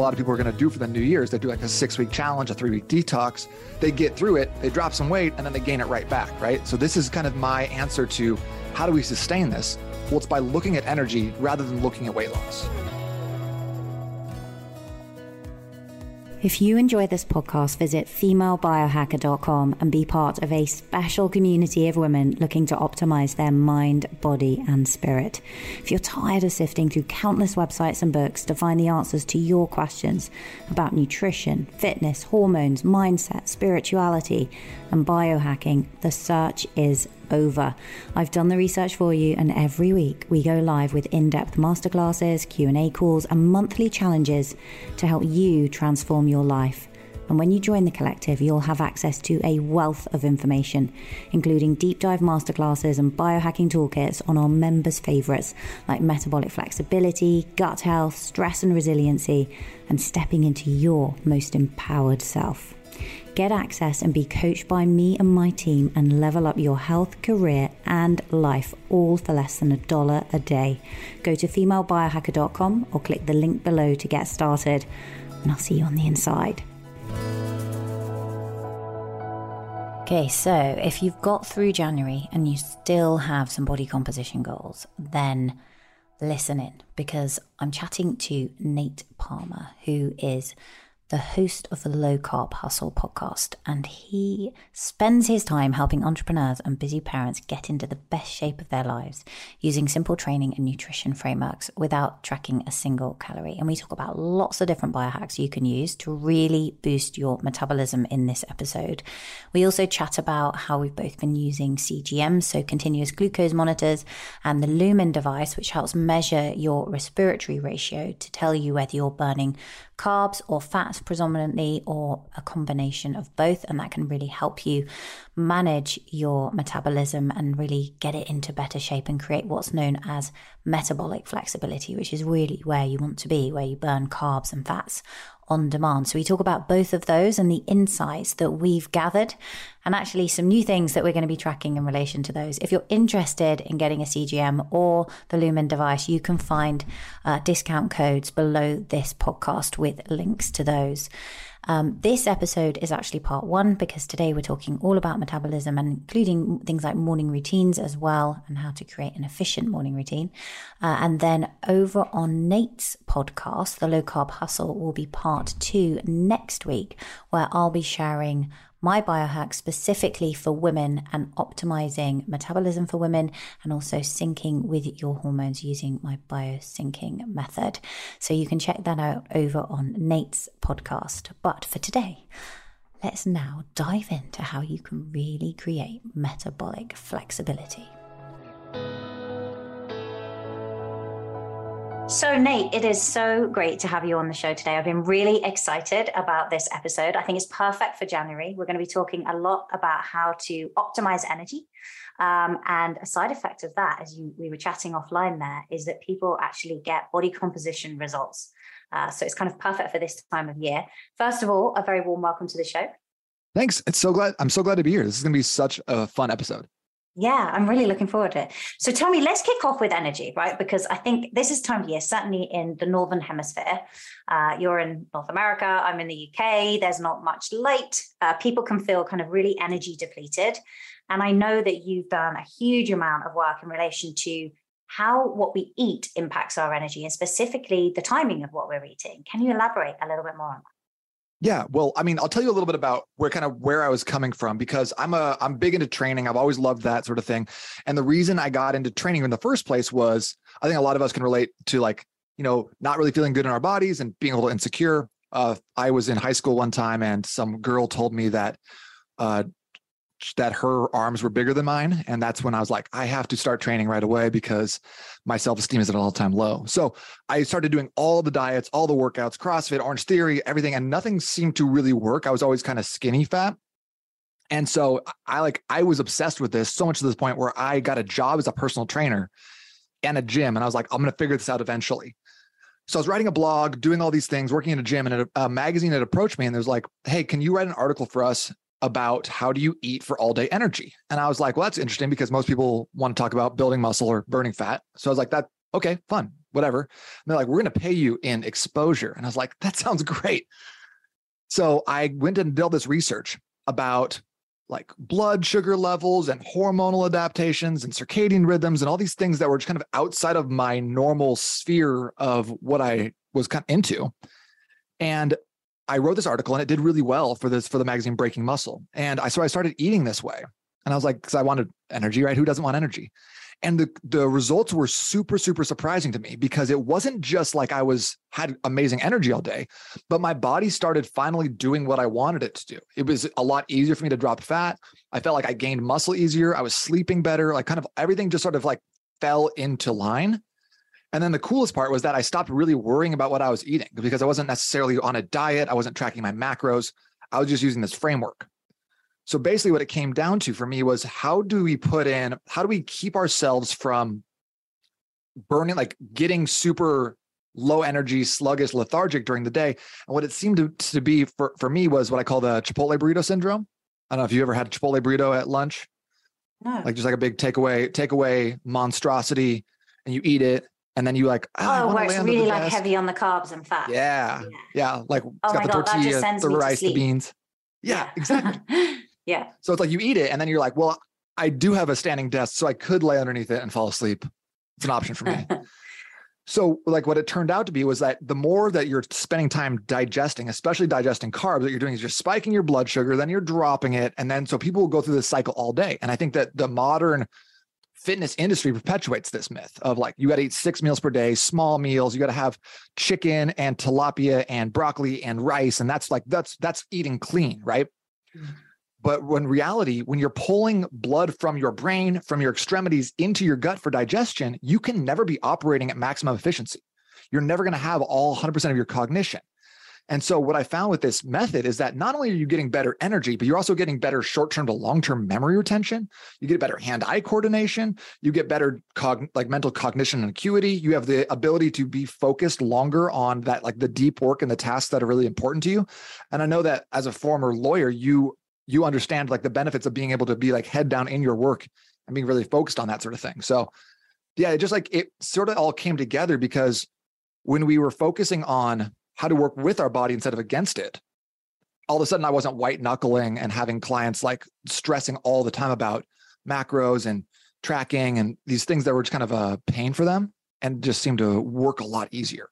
a lot of people are going to do for the New year is They do like a six week challenge, a three week detox. They get through it, they drop some weight, and then they gain it right back, right? So, this is kind of my answer to how do we sustain this? Well, it's by looking at energy rather than looking at weight loss. If you enjoy this podcast, visit femalebiohacker.com and be part of a special community of women looking to optimize their mind, body, and spirit. If you're tired of sifting through countless websites and books to find the answers to your questions about nutrition, fitness, hormones, mindset, spirituality, and biohacking, the search is over. I've done the research for you and every week we go live with in-depth masterclasses, Q&A calls and monthly challenges to help you transform your life. And when you join the collective, you'll have access to a wealth of information, including deep dive masterclasses and biohacking toolkits on our members' favorites like metabolic flexibility, gut health, stress and resiliency, and stepping into your most empowered self. Get access and be coached by me and my team and level up your health, career, and life all for less than a dollar a day. Go to femalebiohacker.com or click the link below to get started, and I'll see you on the inside. Okay, so if you've got through January and you still have some body composition goals, then listen in because I'm chatting to Nate Palmer, who is the host of the Low Carb Hustle podcast, and he spends his time helping entrepreneurs and busy parents get into the best shape of their lives using simple training and nutrition frameworks without tracking a single calorie. And we talk about lots of different biohacks you can use to really boost your metabolism in this episode. We also chat about how we've both been using CGM, so continuous glucose monitors, and the Lumen device, which helps measure your respiratory ratio to tell you whether you're burning carbs or fats predominantly, or a combination of both. And that can really help you manage your metabolism and really get it into better shape and create what's known as metabolic flexibility, which is really where you want to be, where you burn carbs and fats on demand. So we talk about both of those and the insights that we've gathered and actually some new things that we're going to be tracking in relation to those. If you're interested in getting a CGM or the Lumen device, you can find uh, discount codes below this podcast with links to those. Um, this episode is actually part one because today we're talking all about metabolism and including things like morning routines as well and how to create an efficient morning routine. Uh, and then over on Nate's podcast, The Low Carb Hustle, will be part two next week, where I'll be sharing my biohack specifically for women and optimizing metabolism for women and also syncing with your hormones using my biosyncing method. So you can check that out over on Nate's podcast. But for today, let's now dive into how you can really create metabolic flexibility. So, Nate, it is so great to have you on the show today. I've been really excited about this episode. I think it's perfect for January. We're going to be talking a lot about how to optimize energy. Um, and a side effect of that, as you, we were chatting offline there, is that people actually get body composition results. Uh, so it's kind of perfect for this time of year. First of all, a very warm welcome to the show. Thanks. It's so glad. I'm so glad to be here. This is going to be such a fun episode. Yeah, I'm really looking forward to it. So tell me, let's kick off with energy, right? Because I think this is time of year, certainly in the Northern Hemisphere. Uh, you're in North America, I'm in the UK, there's not much light. Uh, people can feel kind of really energy depleted. And I know that you've done a huge amount of work in relation to how what we eat impacts our energy and specifically the timing of what we're eating. Can you elaborate a little bit more on that? Yeah, well, I mean, I'll tell you a little bit about where kind of where I was coming from because I'm a I'm big into training. I've always loved that sort of thing. And the reason I got into training in the first place was I think a lot of us can relate to like, you know, not really feeling good in our bodies and being a little insecure. Uh, I was in high school one time and some girl told me that uh, that her arms were bigger than mine. And that's when I was like, I have to start training right away because my self esteem is at an all time low. So I started doing all the diets, all the workouts, CrossFit, Orange Theory, everything, and nothing seemed to really work. I was always kind of skinny fat. And so I like, I was obsessed with this so much to this point where I got a job as a personal trainer and a gym. And I was like, I'm going to figure this out eventually. So I was writing a blog, doing all these things, working in a gym, and a, a magazine had approached me and there's like, "Hey, can you write an article for us about how do you eat for all day energy. And I was like, well, that's interesting because most people want to talk about building muscle or burning fat. So I was like, that, okay, fun. whatever. And they're like, we're going to pay you in exposure. And I was like, that sounds great. So I went and did all this research about like blood sugar levels and hormonal adaptations and circadian rhythms and all these things that were just kind of outside of my normal sphere of what I was kind of into. And I wrote this article and it did really well for this for the magazine Breaking Muscle. And I so I started eating this way. And I was like, because I wanted energy, right? Who doesn't want energy? And the the results were super, super surprising to me because it wasn't just like I was had amazing energy all day, but my body started finally doing what I wanted it to do. It was a lot easier for me to drop fat. I felt like I gained muscle easier. I was sleeping better. Like kind of everything just sort of like fell into line. And then the coolest part was that I stopped really worrying about what I was eating because I wasn't necessarily on a diet. I wasn't tracking my macros. I was just using this framework. So basically, what it came down to for me was how do we put in, how do we keep ourselves from burning, like getting super low energy, sluggish, lethargic during the day? And what it seemed to, to be for, for me was what I call the Chipotle burrito syndrome. I don't know if you ever had a Chipotle burrito at lunch. No. Like just like a big takeaway, takeaway monstrosity, and you eat it, and then you like, ah, oh, oh where it's really like desk. heavy on the carbs and fat. Yeah, yeah, yeah. like oh it's oh got the God, tortilla, the rice, the beans. Yeah, yeah. exactly. Yeah. So it's like you eat it and then you're like, well, I do have a standing desk, so I could lay underneath it and fall asleep. It's an option for me. so like what it turned out to be was that the more that you're spending time digesting, especially digesting carbs, that you're doing is you're spiking your blood sugar, then you're dropping it. And then so people will go through this cycle all day. And I think that the modern fitness industry perpetuates this myth of like you got to eat six meals per day small meals you got to have chicken and tilapia and broccoli and rice and that's like that's that's eating clean right mm-hmm. But when reality, when you're pulling blood from your brain, from your extremities into your gut for digestion, you can never be operating at maximum efficiency. You're never going to have all 100% of your cognition. And so, what I found with this method is that not only are you getting better energy, but you're also getting better short term to long term memory retention. You get better hand eye coordination. You get better cog- like mental cognition and acuity. You have the ability to be focused longer on that, like the deep work and the tasks that are really important to you. And I know that as a former lawyer, you you understand like the benefits of being able to be like head down in your work and being really focused on that sort of thing. So yeah, it just like it sort of all came together because when we were focusing on how to work with our body instead of against it, all of a sudden I wasn't white knuckling and having clients like stressing all the time about macros and tracking and these things that were just kind of a pain for them and just seemed to work a lot easier.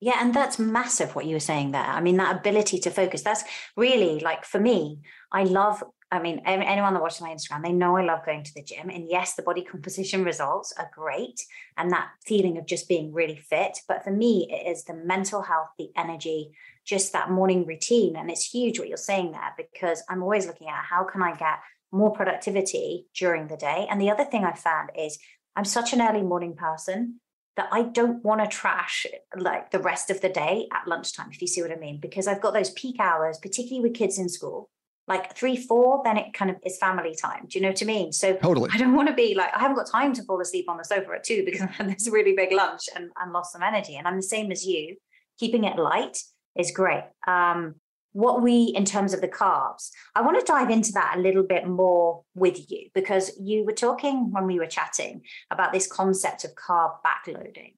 Yeah, and that's massive what you were saying there. I mean, that ability to focus, that's really like for me, I love, I mean, anyone that watches my Instagram, they know I love going to the gym. And yes, the body composition results are great and that feeling of just being really fit. But for me, it is the mental health, the energy, just that morning routine. And it's huge what you're saying there because I'm always looking at how can I get more productivity during the day. And the other thing I found is I'm such an early morning person that I don't want to trash like the rest of the day at lunchtime, if you see what I mean, because I've got those peak hours, particularly with kids in school, like three, four, then it kind of is family time. Do you know what I mean? So totally. I don't want to be like, I haven't got time to fall asleep on the sofa at two because I had this really big lunch and, and lost some energy. And I'm the same as you. Keeping it light is great. Um, what we in terms of the carbs i want to dive into that a little bit more with you because you were talking when we were chatting about this concept of carb backloading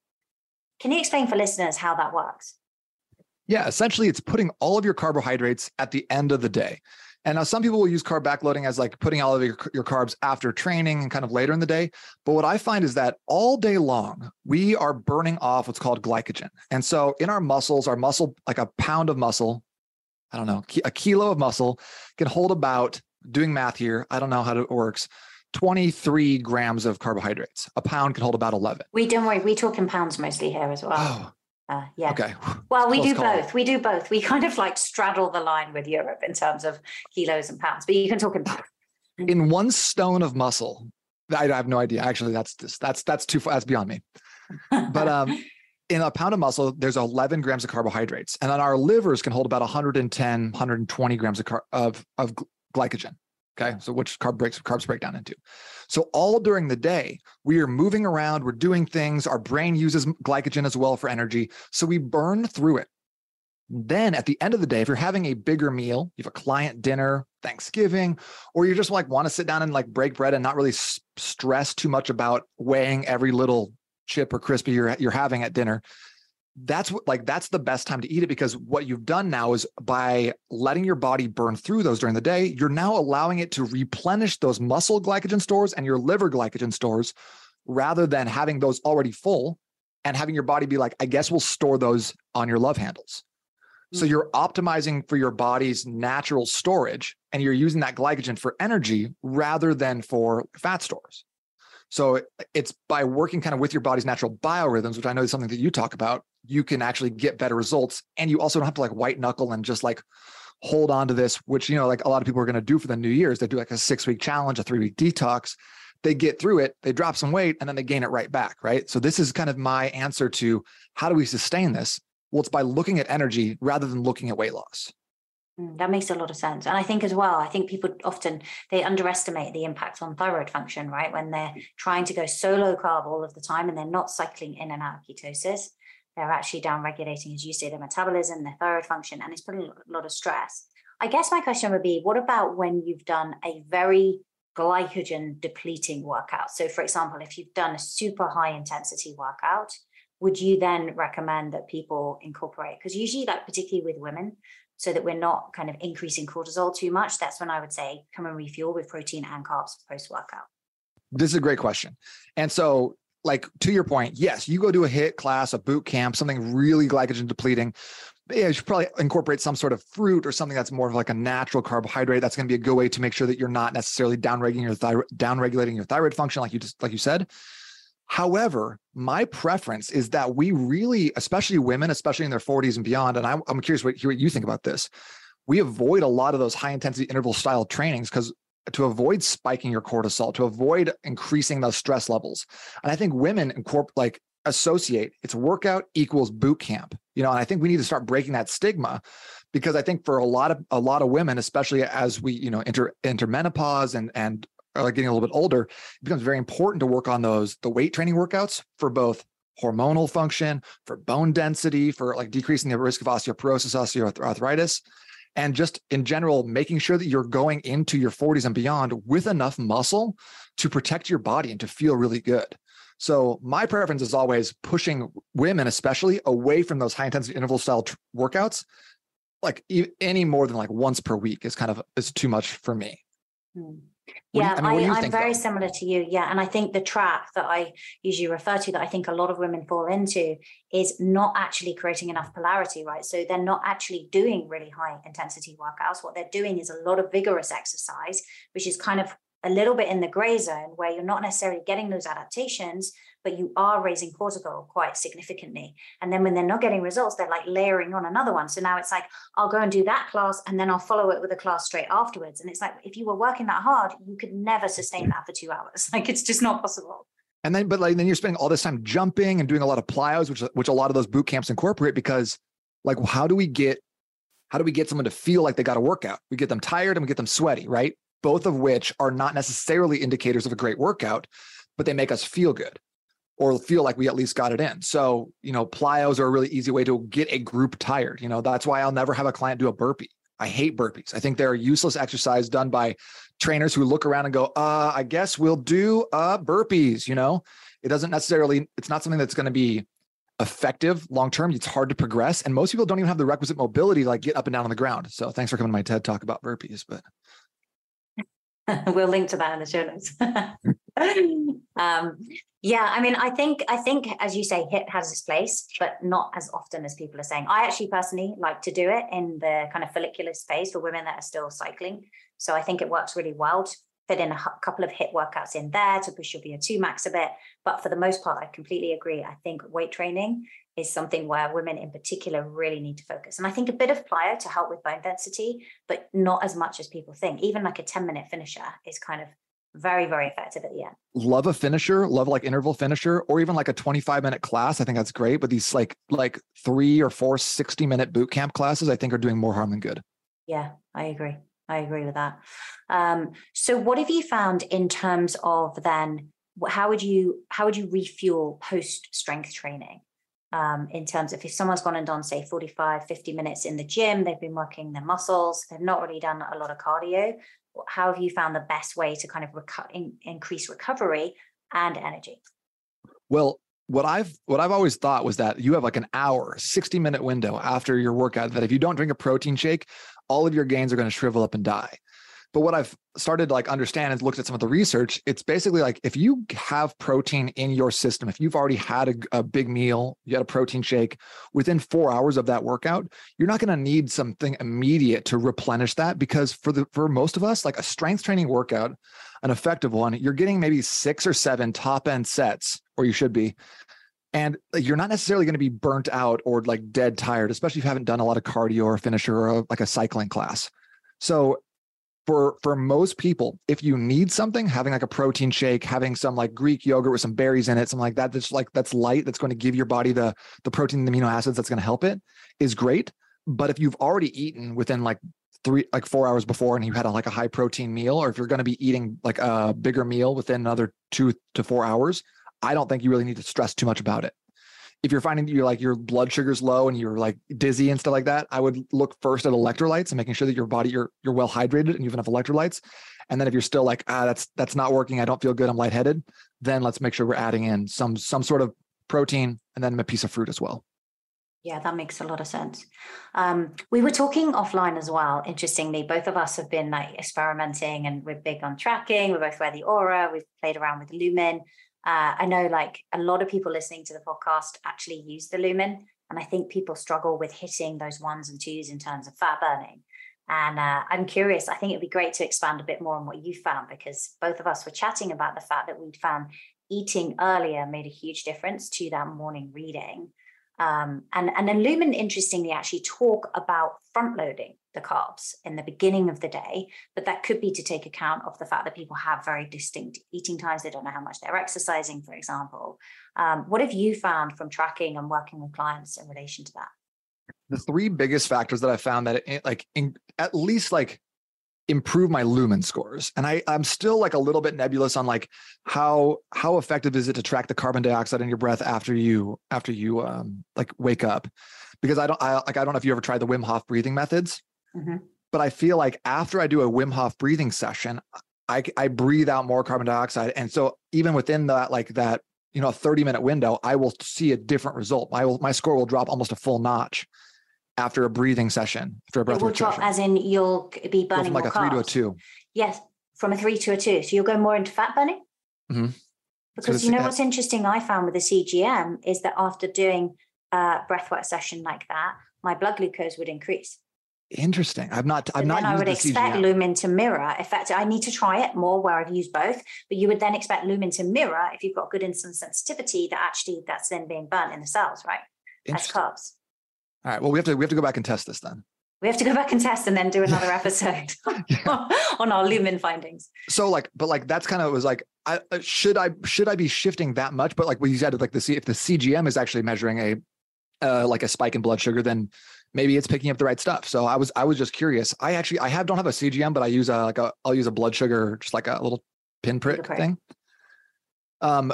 can you explain for listeners how that works yeah essentially it's putting all of your carbohydrates at the end of the day and now some people will use carb backloading as like putting all of your, your carbs after training and kind of later in the day. But what I find is that all day long, we are burning off what's called glycogen. And so in our muscles, our muscle, like a pound of muscle I don't know, a kilo of muscle can hold about, doing math here, I don't know how it works, 23 grams of carbohydrates. A pound can hold about 11. We don't worry, we talk in pounds mostly here as well. Oh. Uh, yeah. Okay. Well, we Close do call. both. We do both. We kind of like straddle the line with Europe in terms of kilos and pounds, but you can talk in both. In one stone of muscle, I have no idea. Actually, that's just that's that's too far. That's beyond me. But um, in a pound of muscle, there's 11 grams of carbohydrates, and then our livers can hold about 110, 120 grams of car- of, of glycogen. Okay, so which carb breaks carbs break down into. So all during the day, we are moving around, we're doing things. Our brain uses glycogen as well for energy, so we burn through it. Then at the end of the day, if you're having a bigger meal, you have a client dinner, Thanksgiving, or you just like want to sit down and like break bread and not really s- stress too much about weighing every little chip or crispy you're you're having at dinner that's what like that's the best time to eat it because what you've done now is by letting your body burn through those during the day you're now allowing it to replenish those muscle glycogen stores and your liver glycogen stores rather than having those already full and having your body be like i guess we'll store those on your love handles so mm. you're optimizing for your body's natural storage and you're using that glycogen for energy rather than for fat stores so it's by working kind of with your body's natural biorhythms, which I know is something that you talk about, you can actually get better results. And you also don't have to like white knuckle and just like hold on to this, which, you know, like a lot of people are going to do for the New Year's. They do like a six week challenge, a three week detox. They get through it, they drop some weight, and then they gain it right back. Right. So this is kind of my answer to how do we sustain this? Well, it's by looking at energy rather than looking at weight loss. Mm, that makes a lot of sense. And I think as well, I think people often they underestimate the impact on thyroid function, right? When they're trying to go so low carb all of the time and they're not cycling in and out of ketosis, they're actually down regulating, as you say, their metabolism, their thyroid function, and it's putting a lot of stress. I guess my question would be what about when you've done a very glycogen depleting workout? So, for example, if you've done a super high intensity workout, would you then recommend that people incorporate? Because usually, like particularly with women, so that we're not kind of increasing cortisol too much, that's when I would say come and refuel with protein and carbs post workout. This is a great question. And so, like to your point, yes, you go do a HIIT class, a boot camp, something really glycogen depleting. Yeah, you should probably incorporate some sort of fruit or something that's more of like a natural carbohydrate. That's going to be a good way to make sure that you're not necessarily downregulating your thyroid, downregulating your thyroid function, like you just like you said. However, my preference is that we really, especially women, especially in their 40s and beyond, and I'm, I'm curious what, hear what you think about this. We avoid a lot of those high intensity interval style trainings because to avoid spiking your cortisol, to avoid increasing those stress levels. And I think women incorporate like associate it's workout equals boot camp. You know, and I think we need to start breaking that stigma because I think for a lot of a lot of women, especially as we, you know, enter enter menopause and and are getting a little bit older, it becomes very important to work on those the weight training workouts for both hormonal function, for bone density, for like decreasing the risk of osteoporosis, osteoarthritis, and just in general, making sure that you're going into your 40s and beyond with enough muscle to protect your body and to feel really good. So my preference is always pushing women, especially away from those high intensity interval style workouts. Like any more than like once per week is kind of is too much for me. Hmm. Yeah, mean, I, am very about? similar to you. Yeah. And I think the trap that I usually refer to that I think a lot of women fall into is not actually creating enough polarity, right? So they're not actually doing really high intensity workouts. What they're doing is a lot of vigorous exercise, which is kind of a little bit in the gray zone where you're not necessarily getting those adaptations, but you are raising cortisol quite significantly. And then when they're not getting results, they're like layering on another one. So now it's like, I'll go and do that class and then I'll follow it with a class straight afterwards. And it's like, if you were working that hard, you could never sustain that for two hours. Like it's just not possible. And then, but like, then you're spending all this time jumping and doing a lot of plyos, which, which a lot of those boot camps incorporate because like, how do we get, how do we get someone to feel like they got a workout? We get them tired and we get them sweaty, right? Both of which are not necessarily indicators of a great workout, but they make us feel good or feel like we at least got it in. So, you know, plyos are a really easy way to get a group tired. You know, that's why I'll never have a client do a burpee. I hate burpees. I think they're a useless exercise done by trainers who look around and go, uh, I guess we'll do uh burpees, you know. It doesn't necessarily, it's not something that's going to be effective long term. It's hard to progress. And most people don't even have the requisite mobility to like get up and down on the ground. So thanks for coming to my TED talk about burpees. But we'll link to that in the show notes. um, yeah, I mean, I think I think as you say, HIIT has its place, but not as often as people are saying. I actually personally like to do it in the kind of follicular space for women that are still cycling. So I think it works really well to fit in a couple of HIIT workouts in there to push your VO2 max a bit. But for the most part, I completely agree. I think weight training is something where women in particular really need to focus. And I think a bit of plyo to help with bone density, but not as much as people think. Even like a 10 minute finisher is kind of very very effective at the end. Love a finisher love like interval finisher or even like a 25 minute class. I think that's great but these like like three or four 60 minute boot camp classes i think are doing more harm than good. Yeah i agree. I agree with that. Um, so what have you found in terms of then how would you how would you refuel post strength training um, in terms of if someone's gone and done say 45 50 minutes in the gym they've been working their muscles they've not really done a lot of cardio how have you found the best way to kind of reco- in, increase recovery and energy? Well, what I've what I've always thought was that you have like an hour, 60 minute window after your workout that if you don't drink a protein shake, all of your gains are going to shrivel up and die. But what I've started to like understand and looked at some of the research, it's basically like if you have protein in your system, if you've already had a, a big meal, you had a protein shake within four hours of that workout, you're not going to need something immediate to replenish that because for the for most of us, like a strength training workout, an effective one, you're getting maybe six or seven top end sets, or you should be. And you're not necessarily going to be burnt out or like dead tired, especially if you haven't done a lot of cardio or finisher or like a cycling class. So for for most people, if you need something, having like a protein shake, having some like Greek yogurt with some berries in it, something like that, that's like that's light, that's going to give your body the the protein the amino acids that's going to help it, is great. But if you've already eaten within like three like four hours before and you had a, like a high protein meal, or if you're going to be eating like a bigger meal within another two to four hours, I don't think you really need to stress too much about it if you're finding you're like your blood sugar's low and you're like dizzy and stuff like that, I would look first at electrolytes and making sure that your body you're you're well hydrated and you have enough electrolytes. And then if you're still like ah that's that's not working, I don't feel good, I'm lightheaded, then let's make sure we're adding in some some sort of protein and then a piece of fruit as well. Yeah, that makes a lot of sense. Um, we were talking offline as well. Interestingly, both of us have been like experimenting, and we're big on tracking. We both wear the Oura. We've played around with Lumen. Uh, I know like a lot of people listening to the podcast actually use the Lumen. And I think people struggle with hitting those ones and twos in terms of fat burning. And uh, I'm curious, I think it'd be great to expand a bit more on what you found because both of us were chatting about the fact that we'd found eating earlier made a huge difference to that morning reading. Um, and, and then Lumen, interestingly, actually talk about front loading the carbs in the beginning of the day, but that could be to take account of the fact that people have very distinct eating times. They don't know how much they're exercising, for example. Um, what have you found from tracking and working with clients in relation to that? The three biggest factors that I found that it, like in, at least like improve my lumen scores and i i'm still like a little bit nebulous on like how how effective is it to track the carbon dioxide in your breath after you after you um like wake up because i don't i like i don't know if you ever tried the wim hof breathing methods mm-hmm. but i feel like after i do a wim hof breathing session i i breathe out more carbon dioxide and so even within that like that you know 30 minute window i will see a different result my my score will drop almost a full notch after a breathing session, after a breath will drop, as in you'll be burning from like a three to a two. Yes, from a three to a two. So you'll go more into fat burning. Mm-hmm. Because you know what's interesting, I found with the CGM is that after doing a breathwork session like that, my blood glucose would increase. Interesting. I've not. I've not. I would expect CGM. Lumen to mirror. In fact, I need to try it more where I've used both. But you would then expect Lumen to mirror if you've got good insulin sensitivity. That actually that's then being burnt in the cells, right? As carbs. All right. Well, we have to we have to go back and test this then. We have to go back and test and then do another episode on our lumen findings. So like, but like that's kind of was like, I uh, should I should I be shifting that much? But like we you said, like the if the CGM is actually measuring a uh, like a spike in blood sugar, then maybe it's picking up the right stuff. So I was I was just curious. I actually I have don't have a CGM, but I use a like a I'll use a blood sugar just like a little pinprick thing. Um,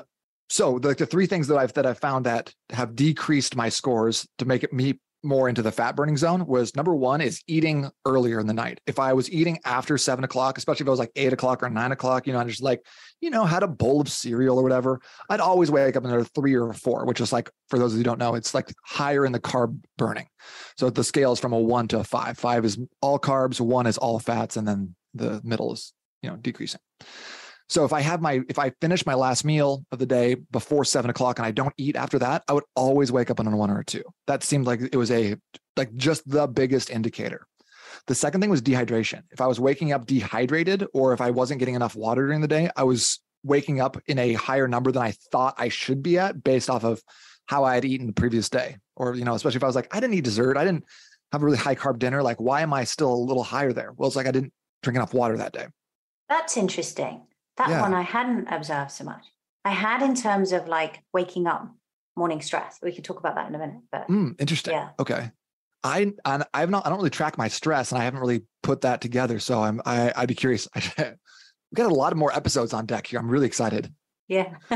so the, the three things that I've that I've found that have decreased my scores to make it me more into the fat burning zone was number one is eating earlier in the night. If I was eating after seven o'clock, especially if it was like eight o'clock or nine o'clock, you know, I just like, you know, had a bowl of cereal or whatever, I'd always wake up another three or four, which is like, for those of you who don't know, it's like higher in the carb burning. So the scale is from a one to a five. Five is all carbs, one is all fats, and then the middle is, you know, decreasing. So if I have my, if I finish my last meal of the day before seven o'clock and I don't eat after that, I would always wake up on a one or a two. That seemed like it was a, like just the biggest indicator. The second thing was dehydration. If I was waking up dehydrated or if I wasn't getting enough water during the day, I was waking up in a higher number than I thought I should be at based off of how I had eaten the previous day. Or, you know, especially if I was like, I didn't eat dessert, I didn't have a really high carb dinner. Like, why am I still a little higher there? Well, it's like I didn't drink enough water that day. That's interesting. That yeah. one I hadn't observed so much. I had in terms of like waking up, morning stress. We can talk about that in a minute. But mm, interesting. Yeah. Okay. I I've not I don't really track my stress and I haven't really put that together. So I'm I I'd be curious. We've got a lot of more episodes on deck here. I'm really excited. Yeah.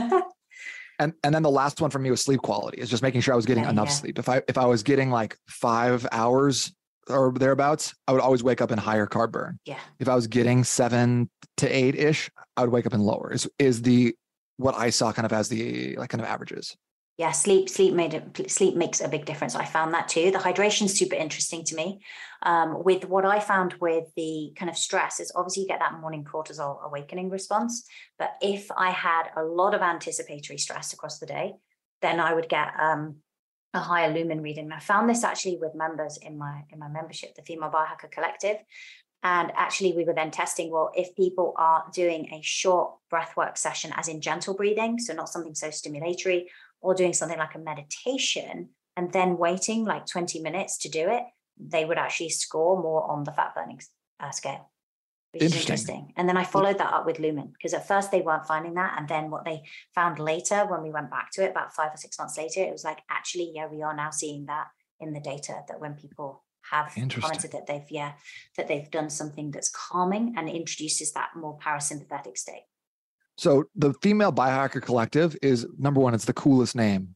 and and then the last one for me was sleep quality. Is just making sure I was getting yeah, enough yeah. sleep. If I if I was getting like five hours or thereabouts, I would always wake up in higher carb burn. Yeah. If I was getting seven to eight ish, I would wake up in lower. Is is the what I saw kind of as the like kind of averages. Yeah, sleep sleep made it, sleep makes a big difference. I found that too. The hydration is super interesting to me. Um, with what I found with the kind of stress is obviously you get that morning cortisol awakening response. But if I had a lot of anticipatory stress across the day, then I would get um, a higher lumen reading. I found this actually with members in my in my membership, the Female Biohacker Collective. And actually, we were then testing well, if people are doing a short breathwork session, as in gentle breathing, so not something so stimulatory, or doing something like a meditation, and then waiting like 20 minutes to do it, they would actually score more on the fat burning uh, scale. Which interesting. is interesting. And then I followed that up with Lumen because at first they weren't finding that. And then what they found later, when we went back to it about five or six months later, it was like, actually, yeah, we are now seeing that in the data that when people have commented that they've yeah that they've done something that's calming and introduces that more parasympathetic state so the female biohacker collective is number one it's the coolest name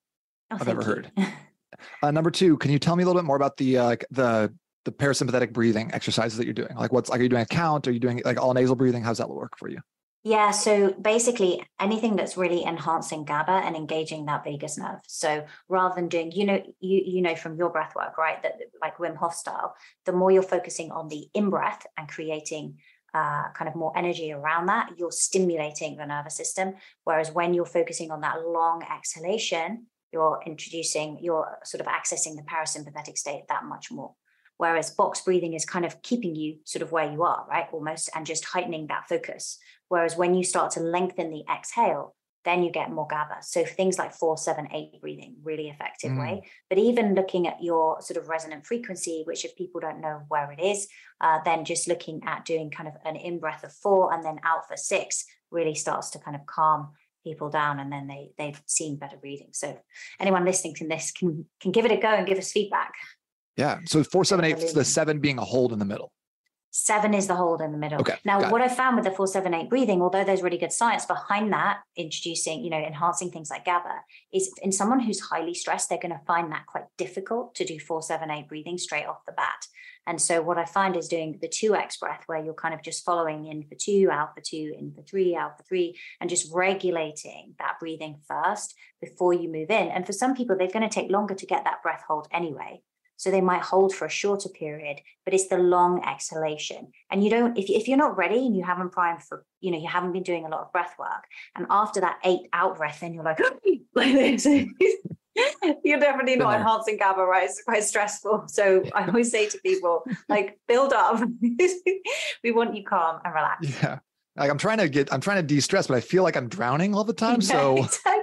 oh, i've ever you. heard uh, number two can you tell me a little bit more about the uh, the the parasympathetic breathing exercises that you're doing like what's like are you doing a count are you doing like all nasal breathing how's that work for you yeah, so basically anything that's really enhancing GABA and engaging that vagus nerve. So rather than doing, you know, you you know from your breath work, right, that like Wim Hof style, the more you're focusing on the in breath and creating uh, kind of more energy around that, you're stimulating the nervous system. Whereas when you're focusing on that long exhalation, you're introducing, you're sort of accessing the parasympathetic state that much more. Whereas box breathing is kind of keeping you sort of where you are, right? Almost, and just heightening that focus. Whereas when you start to lengthen the exhale, then you get more GABA. So things like four, seven, eight breathing, really effective mm. way. But even looking at your sort of resonant frequency, which if people don't know where it is, uh, then just looking at doing kind of an in breath of four and then out for six really starts to kind of calm people down and then they they've seen better breathing. So anyone listening to this can can give it a go and give us feedback. Yeah. So four, seven, eight, the seven being a hold in the middle. Seven is the hold in the middle. Okay, now, what I found with the four, seven, eight breathing, although there's really good science behind that, introducing, you know, enhancing things like GABA, is in someone who's highly stressed, they're going to find that quite difficult to do four, seven, eight breathing straight off the bat. And so, what I find is doing the 2x breath, where you're kind of just following in for two, out for two, in for three, out for three, and just regulating that breathing first before you move in. And for some people, they're going to take longer to get that breath hold anyway. So they might hold for a shorter period, but it's the long exhalation. And you don't, if, if you're not ready and you haven't primed for, you know, you haven't been doing a lot of breath work, and after that eight out breath, then you're like, like this. you're definitely not enhancing GABA, right? It's quite stressful. So I always say to people, like, build up. we want you calm and relaxed. Yeah. Like I'm trying to get, I'm trying to de-stress, but I feel like I'm drowning all the time. Yeah, so exactly.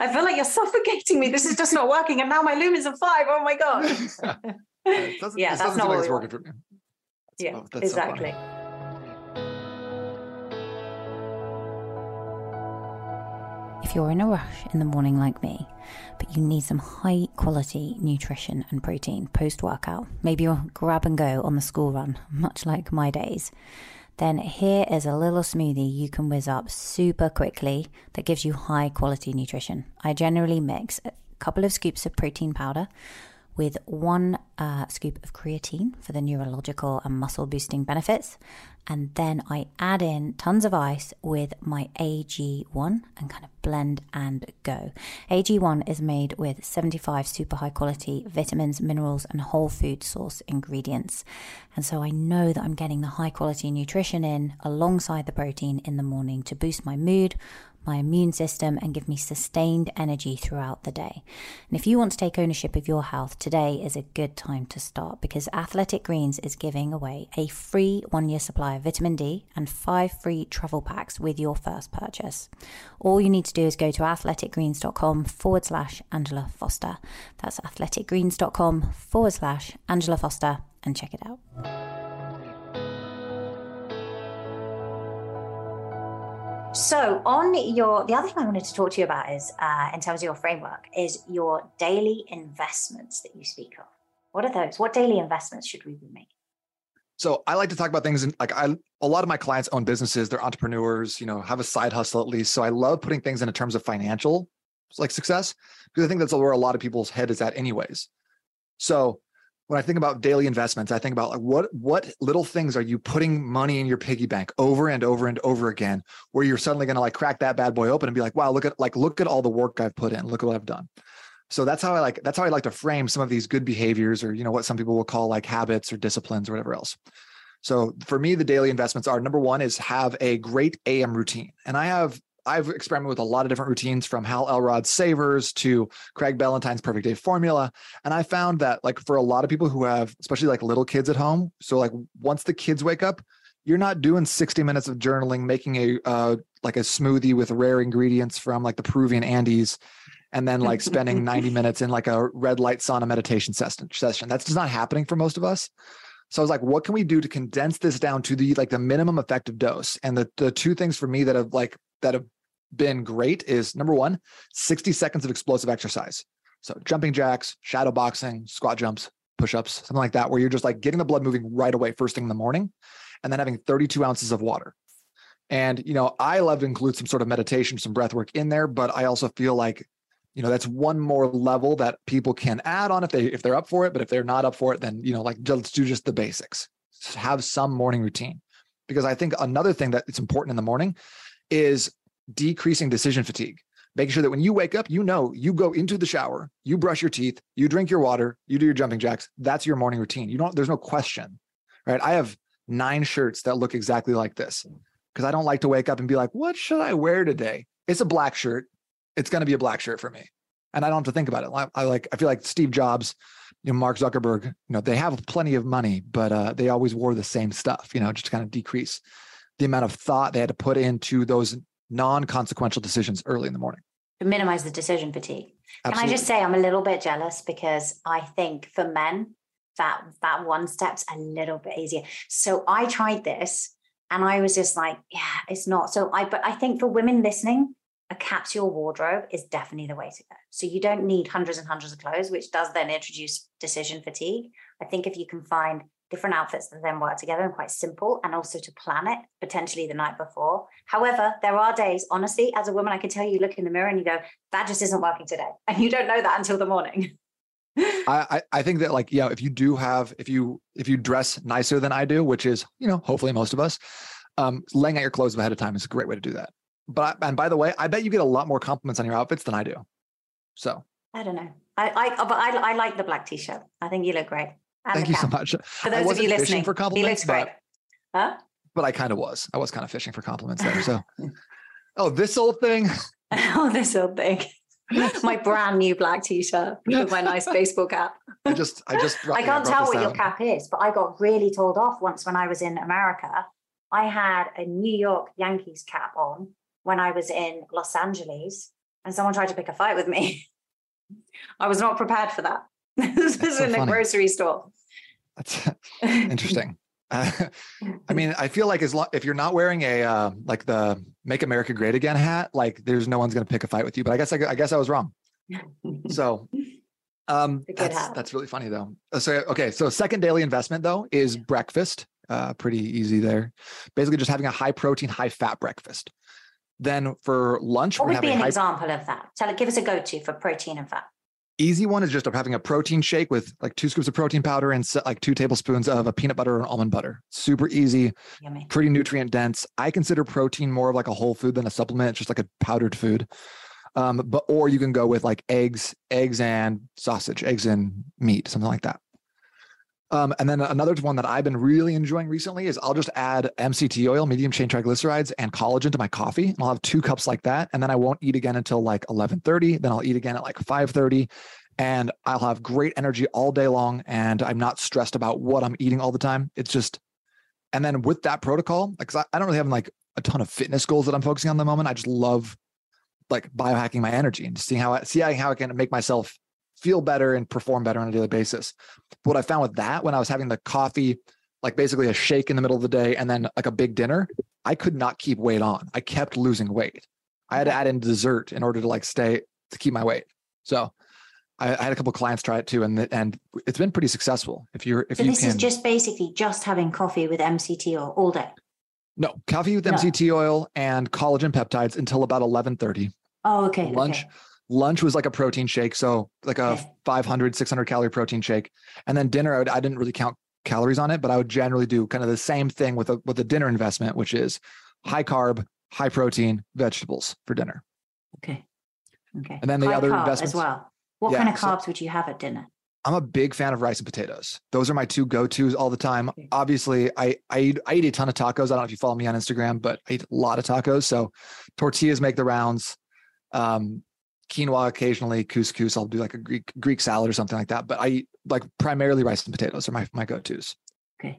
I feel like you're suffocating me. This is just not working. And now my lumens are five. Oh my God. yeah, that's not what working for me. That's, yeah, oh, exactly. So if you're in a rush in the morning like me, but you need some high quality nutrition and protein post workout, maybe you'll grab and go on the school run, much like my days then here is a little smoothie you can whiz up super quickly that gives you high quality nutrition. I generally mix a couple of scoops of protein powder with one uh, scoop of creatine for the neurological and muscle boosting benefits. And then I add in tons of ice with my AG1 and kind of blend and go. AG1 is made with 75 super high quality vitamins, minerals, and whole food source ingredients. And so I know that I'm getting the high quality nutrition in alongside the protein in the morning to boost my mood, my immune system and give me sustained energy throughout the day. And if you want to take ownership of your health, today is a good time to start because Athletic Greens is giving away a free one year supply of vitamin D and five free travel packs with your first purchase. All you need to do is go to athleticgreens.com forward slash Angela Foster. That's athleticgreens.com forward slash Angela Foster and check it out. So, on your, the other thing I wanted to talk to you about is, uh, in terms of your framework, is your daily investments that you speak of. What are those? What daily investments should we be making? So I like to talk about things in, like I a lot of my clients own businesses, they're entrepreneurs, you know, have a side hustle at least. So I love putting things in terms of financial like success because I think that's where a lot of people's head is at anyways. So when I think about daily investments, I think about like what what little things are you putting money in your piggy bank over and over and over again, where you're suddenly going to like crack that bad boy open and be like, wow, look at like look at all the work I've put in, look at what I've done. So that's how I like that's how I like to frame some of these good behaviors, or you know what some people will call like habits or disciplines or whatever else. So for me, the daily investments are number one is have a great AM routine, and I have I've experimented with a lot of different routines from Hal Elrod's Savers to Craig Ballantyne's Perfect Day Formula. And I found that like for a lot of people who have, especially like little kids at home, so like once the kids wake up, you're not doing 60 minutes of journaling, making a uh, like a smoothie with rare ingredients from like the Peruvian Andes, and then like spending 90 minutes in like a red light sauna meditation session. Session that's just not happening for most of us. So I was like, what can we do to condense this down to the like the minimum effective dose? And the the two things for me that have like that have been great is number one, 60 seconds of explosive exercise. So jumping jacks, shadow boxing, squat jumps, push-ups, something like that, where you're just like getting the blood moving right away first thing in the morning, and then having 32 ounces of water. And you know, I love to include some sort of meditation, some breath work in there, but I also feel like you know that's one more level that people can add on if they if they're up for it but if they're not up for it then you know like let's do just the basics just have some morning routine because i think another thing that it's important in the morning is decreasing decision fatigue making sure that when you wake up you know you go into the shower you brush your teeth you drink your water you do your jumping jacks that's your morning routine. You don't there's no question right? I have nine shirts that look exactly like this because i don't like to wake up and be like what should i wear today? It's a black shirt. It's going to be a black shirt for me and i don't have to think about it. I, like i feel like steve jobs you know mark zuckerberg you know they have plenty of money but uh, they always wore the same stuff you know just kind of decrease the amount of thought they had to put into those non-consequential decisions early in the morning to minimize the decision fatigue Absolutely. can i just say i'm a little bit jealous because i think for men that that one step's a little bit easier so i tried this and i was just like yeah it's not so i but i think for women listening a capsule wardrobe is definitely the way to go. So you don't need hundreds and hundreds of clothes, which does then introduce decision fatigue. I think if you can find different outfits that then work together and quite simple and also to plan it potentially the night before. However, there are days, honestly, as a woman, I can tell you look in the mirror and you go, that just isn't working today. And you don't know that until the morning. I, I think that like, yeah, if you do have, if you, if you dress nicer than I do, which is, you know, hopefully most of us, um, laying out your clothes ahead of time is a great way to do that. But I, and by the way, I bet you get a lot more compliments on your outfits than I do. So I don't know. I I but I, I like the black t-shirt. I think you look great. Thank you so much. For those of you listening, for compliments, he looks great. But, huh? But I kind of was. I was kind of fishing for compliments there. So, oh, this old thing. oh, this old thing. my brand new black t-shirt with my nice baseball cap. I just, I just, I can't tell what your cap is, but I got really told off once when I was in America. I had a New York Yankees cap on when I was in Los Angeles and someone tried to pick a fight with me. I was not prepared for that. this is so in funny. a grocery store. That's interesting. Uh, I mean, I feel like as long if you're not wearing a uh, like the "Make America Great Again" hat, like there's no one's going to pick a fight with you. But I guess I, I guess I was wrong. So, um, that's, that's really funny though. Uh, so okay, so second daily investment though is breakfast. Uh, pretty easy there. Basically, just having a high protein, high fat breakfast. Then for lunch, what would be an high... example of that? Tell it, give us a go-to for protein and fat. Easy one is just having a protein shake with like two scoops of protein powder and like two tablespoons of a peanut butter or almond butter. Super easy, Yummy. pretty nutrient dense. I consider protein more of like a whole food than a supplement. It's just like a powdered food. Um, but or you can go with like eggs, eggs and sausage, eggs and meat, something like that. Um, and then another one that I've been really enjoying recently is I'll just add MCT oil, medium chain triglycerides, and collagen to my coffee. And I'll have two cups like that. And then I won't eat again until like 1130. Then I'll eat again at like 530. And I'll have great energy all day long. And I'm not stressed about what I'm eating all the time. It's just, and then with that protocol, because I, I don't really have like a ton of fitness goals that I'm focusing on the moment. I just love like biohacking my energy and seeing how I see how I can make myself feel better and perform better on a daily basis. But what I found with that when I was having the coffee, like basically a shake in the middle of the day and then like a big dinner, I could not keep weight on. I kept losing weight. I had to add in dessert in order to like stay to keep my weight. So I, I had a couple clients try it too, and and it's been pretty successful. If you're if so you this can, is just basically just having coffee with MCT oil all day. No, coffee with no. MCT oil and collagen peptides until about eleven thirty. Oh, okay. Lunch. Okay lunch was like a protein shake so like a Okay. 500 600 calorie protein shake and then dinner I, would, I didn't really count calories on it but i would generally do kind of the same thing with a with a dinner investment which is high carb high protein vegetables for dinner Okay. Okay. And then the High other investments- as well. What Yeah, kind of so- carbs would you have at dinner? i'm a big fan of rice and potatoes those are my two go-to's all the time Okay. obviously i i eat, I eat a ton of tacos i don't know if you follow me on instagram but i eat a lot of tacos so tortillas make the rounds um quinoa occasionally couscous i'll do like a greek greek salad or something like that but i eat like primarily rice and potatoes are my, my go-to's Okay.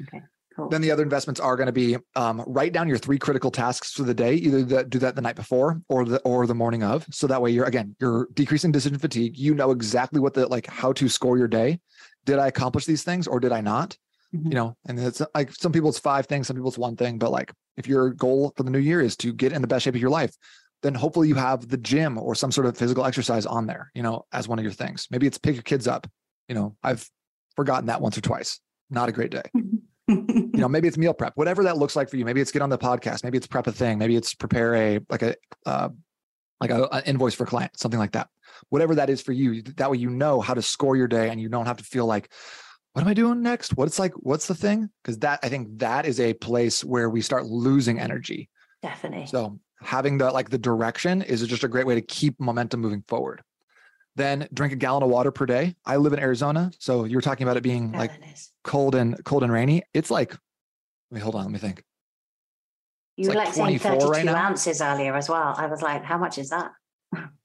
Okay. Cool. then the other investments are going to be um, write down your three critical tasks for the day either that do that the night before or the or the morning of so that way you're again you're decreasing decision fatigue you know exactly what the like how to score your day did i accomplish these things or did i not Mhm. you know and it's like some people it's five things some people it's one thing but like if your goal for the new year is to get in the best shape of your life then hopefully you have the gym or some sort of physical exercise on there you know as one of your things. Maybe it's pick your kids up. You know i've forgotten that once or twice. Not a great day. You know maybe it's meal prep whatever that looks like for you. Maybe it's get on the podcast. Maybe it's prep a thing. Maybe it's prepare a like a uh, like a, an invoice for a client something like that. Whatever that is for you that way you know how to score your day and you don't have to feel like what am i doing next? What's like what's the thing? Because that i think that is a place where we start losing energy. Definitely. so having the like the direction is just a great way to keep momentum moving forward then drink a gallon of water per day i live in arizona so you're talking about it being like cold and cold and rainy it's like wait hold on let me think You were like like saying 24 right 32 ounces earlier as well. I was like, how much is that?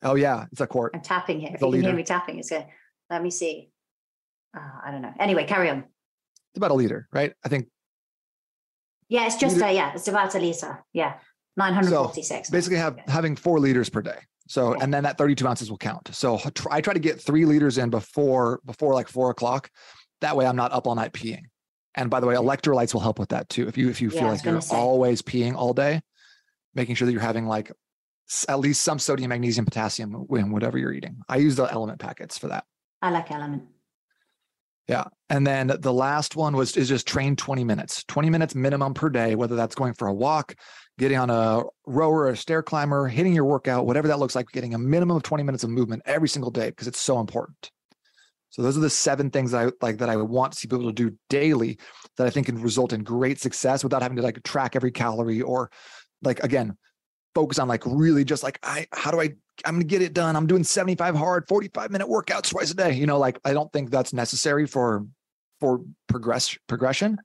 oh yeah it's a quart I'm tapping here. If you can hear me tapping, it's good. Let me see. Uh, I don't know. Anyway, carry on. it's about a liter right i think Yeah, it's just, uh, yeah, it's about a liter. Yeah. 946. basically have having four liters per day. So and then that 32 ounces will count. So i try to get three liters in before before like four o'clock. That way i'm not up all night peeing. And by the way electrolytes will help with that too. If you if you Yeah, feel like you're say. always peeing all day making sure that you're having like at least some sodium magnesium potassium in whatever you're eating. I use the LMNT packets for that. I like LMNT. Yeah. And then the last one was is just train 20 minutes, 20 minutes minimum per day, whether that's going for a walk, getting on a rower, a stair climber, hitting your workout, whatever that looks like, getting a minimum of 20 minutes of movement every single day because it's so important. So those are the seven things that I like that I want to see people to do daily that I think can result in great success without having to like track every calorie or like again, focus on like really just like I how do I I'm gonna get it done. I'm doing 75 hard, 45 minute workouts twice a day. You know, like I don't think that's necessary for for progress progression.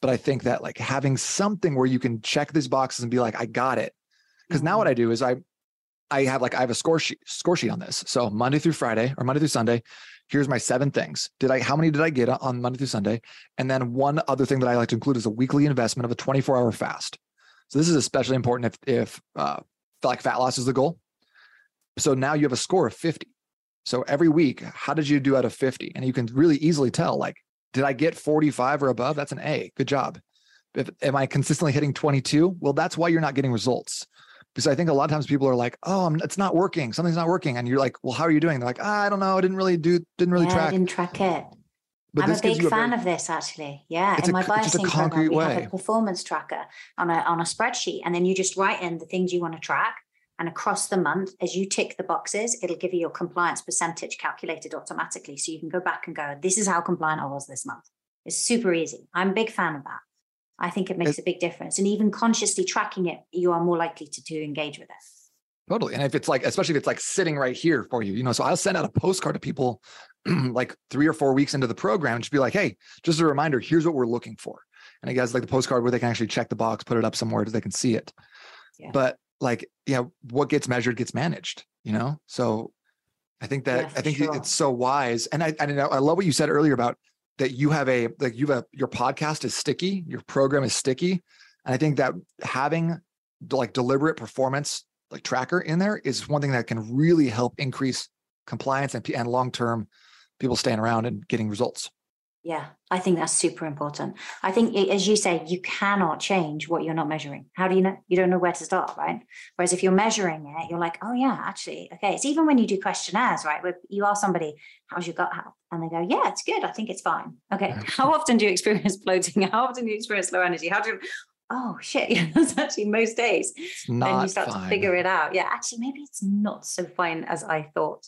But I think that like having something where you can check these boxes and be like, I got it. Because now what I do is I I have like I have a score sheet score sheet on this. So Monday through Friday or Monday through Sunday, here's my seven things. Did I how many did I get on Monday through Sunday? And then one other thing that I like to include is a weekly investment of a 24 hour fast. So this is especially important if if uh, like fat loss is the goal. So now you have a score of 50. So every week, how did you do out of 50? And you can really easily tell like, did I get 45 or above? That's an A. Good job. If, am I consistently hitting 22? Well, that's why you're not getting results. Because I think a lot of times people are like, oh, I'm- it's not working. Something's not working. And you're like, well, how are you doing? They're like, ah, I don't know. I didn't really do, didn't really yeah, I track. didn't track it. But I'm a big fan very- of this actually. Yeah. It's in a my a biosync program, we have a performance tracker on a on a spreadsheet. And then you just write in the things you want to track. And across the month, as you tick the boxes, it'll give you your compliance percentage calculated automatically. So you can go back and go, this is how compliant I was this month. It's super easy. I'm a big fan of that. I think it makes a big difference. And even consciously tracking it, you are more likely to, to engage with it. Totally. And if it's like, especially if it's like sitting right here for you, you know, so I'll send out a postcard to people like three or four weeks into the program and just be like, hey, just a reminder, here's what we're looking for. And it has like the postcard where they can actually check the box, put it up somewhere so they can see it. Yeah. But like, yeah, what gets measured gets managed, you know? So I think that Yeah, I think sure. it's so wise. And I, I know I love what you said earlier about that you have a like you have a, your podcast is sticky, your program is sticky. And I think that having like deliberate performance like tracker in there is one thing that can really help increase compliance and, and long-term people staying around and getting results. Yeah, I think that's super important. I think, as you say, you cannot change what you're not measuring. How do you know? You don't know where to start, right? Whereas if you're measuring it, you're like, oh, yeah, actually, okay. It's even when you do questionnaires, right? Where you ask somebody, how's your gut health? And they go, yeah, it's good. I think it's fine. Okay. How often do you experience bloating? How often do you experience low energy? How do you, oh shit, yeah, that's actually most days. then you start fine. to figure it out. Yeah, actually, maybe it's not so fine as I thought.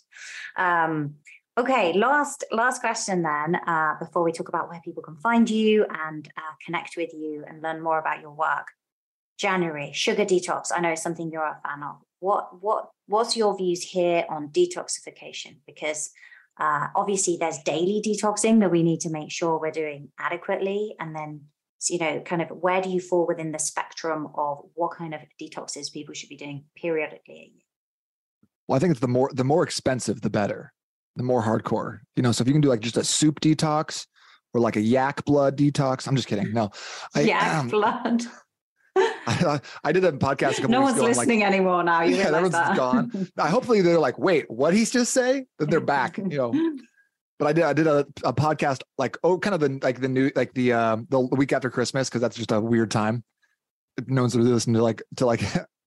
Um, okay, last last question then, uh, before we talk about where people can find you and uh, connect with you and learn more about your work. January sugar detox. I know it's something you're a fan of. What what what's your views here on detoxification? Because uh, obviously, there's daily detoxing that we need to make sure we're doing adequately, and then you know, kind of where do you fall within the spectrum of what kind of detoxes people should be doing periodically? Well, I think it's the more the more expensive, the better, the more hardcore. You know, so if you can do like just a soup detox or like a yak blood detox, I'm just kidding. No, I, yak um, blood. I, I, did a podcast a couple no one's listening like, anymore now. You yeah, everyone's that. gone. I, hopefully they're like, wait, what he's just say? Then they're back. You know, but I did I did a, a podcast like oh kind of the like the new like the um the week after Christmas because that's just a weird time. No one's really listening to like to like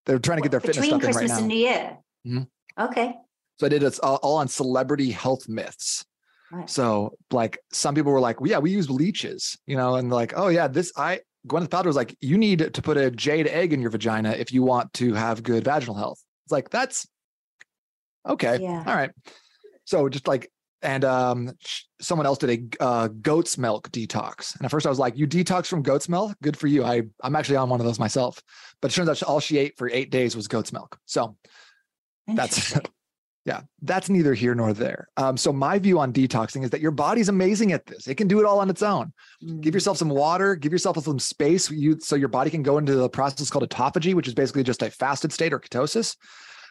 they're trying to get their fitness between stuff Christmas in right and New Year. Mm-hmm. Okay. So I did it all, on celebrity health myths. Right. So like some people were like, well, yeah, we use leeches, you know, and like, oh yeah, this I Gwyneth Paltrow was like, you need to put a jade egg in your vagina if you want to have good vaginal health. It's like that's okay. Yeah. All right. So just like and um, someone else did a uh, goat's milk detox. And at first I was like, "You detox from goat's milk? Good for you." I I'm actually on one of those myself. But it turns out all she ate for eight days was goat's milk. So that's yeah, that's neither here nor there. Um, so my view on detoxing is that your body's amazing at this. It can do it all on its own. Mm. Give yourself some water. Give yourself some space. You so your body can go into the process called autophagy, which is basically just a fasted state or ketosis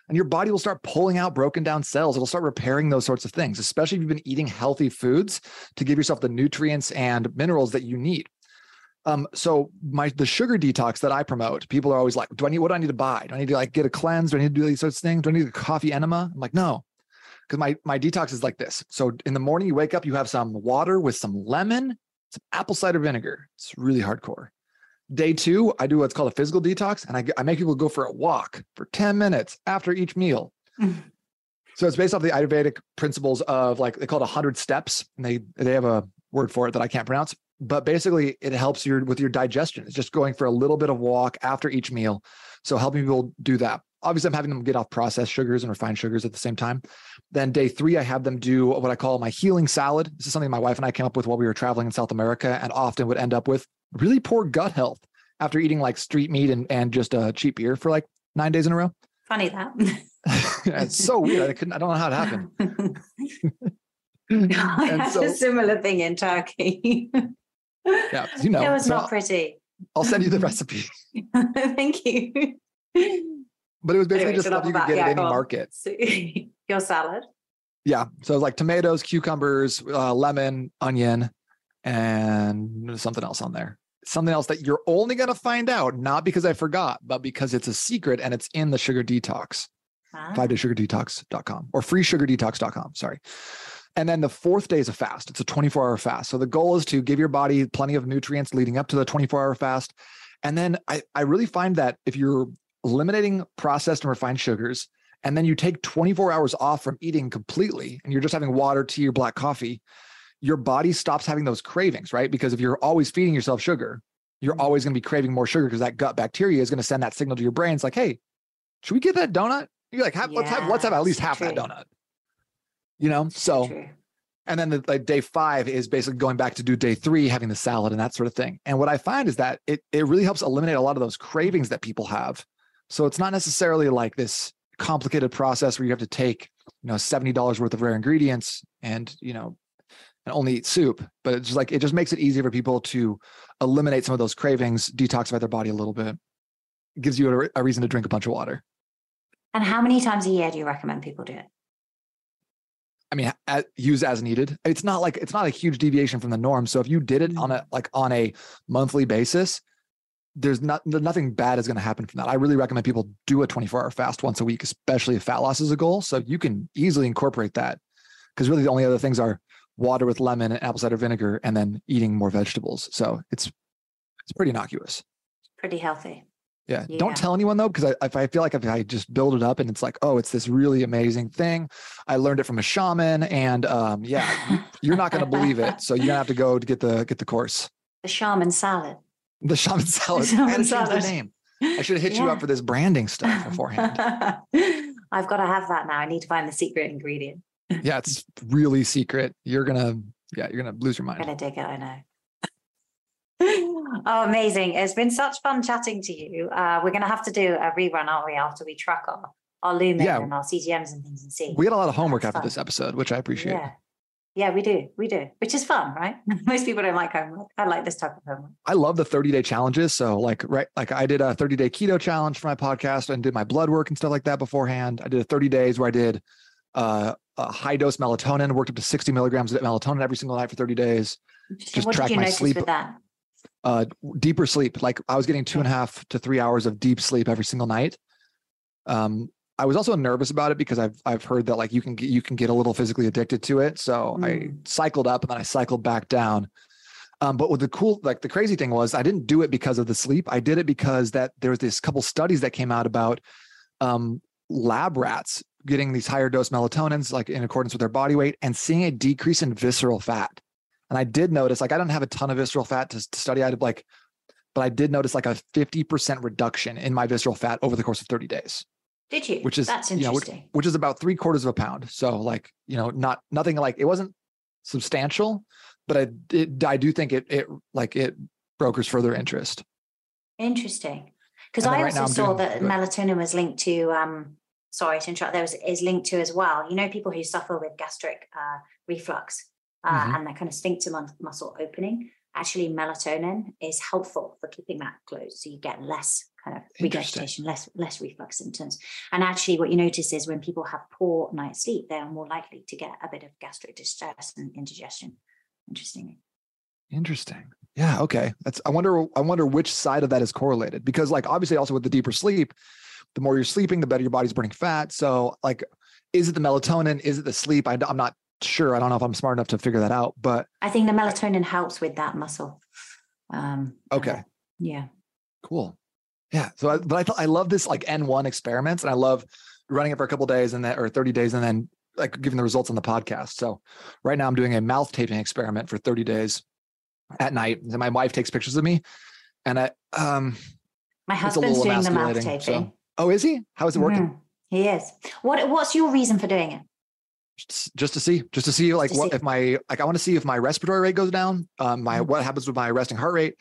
and your body will start pulling out broken down cells. It'll start repairing those sorts of things, especially if you've been eating healthy foods to give yourself the nutrients and minerals that you need. Um, so my the sugar detox that I promote, people are always like, "Do I need what do I need to buy? Do I need to like get a cleanse? Do I need to do these sorts of things? Do I need a coffee enema?" I'm like, "No," because my my detox is like this. So in the morning, you wake up, you have some water with some lemon, some apple cider vinegar. It's really hardcore. Day two, I do what's called a physical detox, and I, I make people go for a walk for 10 minutes after each meal. so it's based off the Ayurvedic principles of like they call it 100 steps, and they they have a word for it that I can't pronounce. But basically, it helps your with your digestion. It's just going for a little bit of walk after each meal. So helping people do that. Obviously, I'm having them get off processed sugars and refined sugars at the same time. Then day three, I have them do what I call my healing salad. This is something my wife and I came up with while we were traveling in South America, and often would end up with really poor gut health after eating like street meat and, and just a cheap beer for like nine days in a row. Funny that. it's so weird. I couldn't, I don't know how it happened. I had so, a similar thing in Turkey. Yeah, you know, it was so not pretty. I'll send you the recipe. Thank you. But it was basically anyway, just stuff you could get yeah, at any market. So, your salad. Yeah. So like tomatoes, cucumbers, uh, lemon, onion, and something else on there. Something else that you're only going to find out, not because I forgot, but because it's a secret and it's in the sugar detox, ah. five day sugar detox.com or free sugar detox.com. Sorry. And then the fourth day is a fast. It's a 24 hour fast. So the goal is to give your body plenty of nutrients leading up to the 24 hour fast. And then I, I really find that if you're eliminating processed and refined sugars, and then you take 24 hours off from eating completely and you're just having water, tea, or black coffee, your body stops having those cravings, right? Because if you're always feeding yourself sugar, you're mm-hmm. always going to be craving more sugar because that gut bacteria is going to send that signal to your brain. It's like, hey, should we get that donut? You're like, have, let's have let's have at least half true. that donut. You know, so true. and then the, like day five is basically going back to do day three, having the salad and that sort of thing. And what I find is that it it really helps eliminate a lot of those cravings that people have. So it's not necessarily like this complicated process where you have to take you know $70 worth of rare ingredients and you know and only eat soup. But it's just like it just makes it easier for people to eliminate some of those cravings, detoxify their body a little bit. It gives you a, a reason to drink a bunch of water. And how many times a year do you recommend people do it? I mean, use as needed. It's not like it's not a huge deviation from the norm. So if you did it on a mm-hmm. like on a monthly basis, there's not nothing bad is going to happen from that. I really recommend people do a 24 hour fast once a week, especially if fat loss is a goal. So you can easily incorporate that because really the only other things are water with lemon and apple cider vinegar, and then eating more vegetables. So it's it's pretty innocuous. Pretty healthy. Yeah. yeah. Don't tell anyone though, because I, if I feel like if I just build it up and it's like, oh, it's this really amazing thing. I learned it from a shaman, and um, yeah, you're not going to believe it. So you're gonna have to go to get the get the course. The shaman salad. The shaman salad. shaman I change salad. the name. I should have hit you up for this branding stuff beforehand. I've got to have that now. I need to find the secret ingredient. yeah, it's really secret. You're gonna, yeah, you're gonna lose your mind. I'm gonna dig it. I know. Oh, amazing! It's been such fun chatting to you. Uh, we're gonna have to do a rerun, aren't we? After we track our our lumen Yeah. and our CGMs and things and see. We had a lot of homework That's after fun. this episode, which I appreciate. Yeah. Yeah, we do. We do, which is fun, right? Most people don't like homework. I like this type of homework. I love the 30 day challenges. So like, right, like I did a 30 day keto challenge for my podcast and did my blood work and stuff like that beforehand. I did a 30 days where I did uh, a high dose melatonin, worked up to 60 milligrams of melatonin every single night for 30 days. Just what track my sleep. with that? Uh, deeper sleep. Like I was getting two and a half to three hours of deep sleep every single night. Um, I was also nervous about it because I've I've heard that like you can get you can get a little physically addicted to it. So I Mm. cycled up and then I cycled back down. Um, but what the cool, like the crazy thing was, I didn't do it because of the sleep. I did it because that there was this couple studies that came out about um, lab rats getting these higher dose melatonins, like in accordance with their body weight, and seeing a decrease in visceral fat. And I did notice, like, I don't have a ton of visceral fat to, to study. I did like, but I did notice like a fifty percent reduction in my visceral fat over the course of thirty days Did you? which is, that's you know, which- interesting. which is about three quarters of a pound. So like, you know, not nothing like it wasn't substantial, but I it, I do think it it like it brokers further interest. Interesting. Because I right also saw that go ahead. melatonin was linked to, um, sorry to interrupt, there was, is linked to as well. You know, people who suffer with gastric uh, reflux uh, Mhm. and that kind of sphincter mus- muscle opening, actually melatonin is helpful for keeping that closed. So you get less kind of regurgitation, less, less reflux symptoms. And actually what you notice is when people have poor night sleep, they're more likely to get a bit of gastric distress and indigestion. Interestingly. Interesting. Yeah. Okay. That's. I wonder. I wonder which side of that is correlated because, like, obviously, also with the deeper sleep, the more you're sleeping, the better your body's burning fat. So, like, is it the melatonin? Is it the sleep? I, am not sure. I don't know if I'm smart enough to figure that out. But I think the melatonin helps with that muscle. Um, okay. yeah. Cool. Yeah. So, I, but I thought I love this like N1 experiments, and I love running it for a couple days and then or 30 days, and then like giving the results on the podcast. So, right now I'm doing a mouth taping experiment for 30 days at night, and my wife takes pictures of me, and I um My husband's doing the mouth emasculating, so- taping. oh is he? How is it working? Mhm. He is. What What's your reason for doing it? Just, to see, just to see like to what see. if my like I want to see if my respiratory rate goes down, um, my Mhm. what happens with my resting heart rate.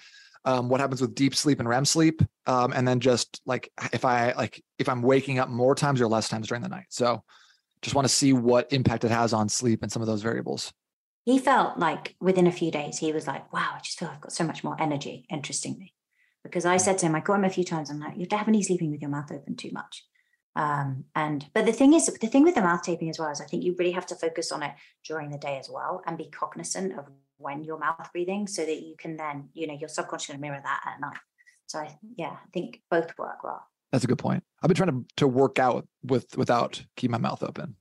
Um, what happens with deep sleep and REM sleep, um, and then just like if I like if I'm waking up more times or less times during the night. So, just want to see what impact it has on sleep and some of those variables. He felt like within a few days, he was like, wow, I just feel I've got so much more energy, interestingly. Because I said to him, I caught him a few times, I'm like, you're definitely sleeping with your mouth open too much. Um, and but the thing is, the thing with the mouth taping as well is I think you really have to focus on it during the day as well and be cognizant of when you're mouth breathing so that you can then, you know, your subconscious going to mirror that at night. So I, yeah, I think both work well. That's a good point. I've been trying to to work out with without keep my mouth open.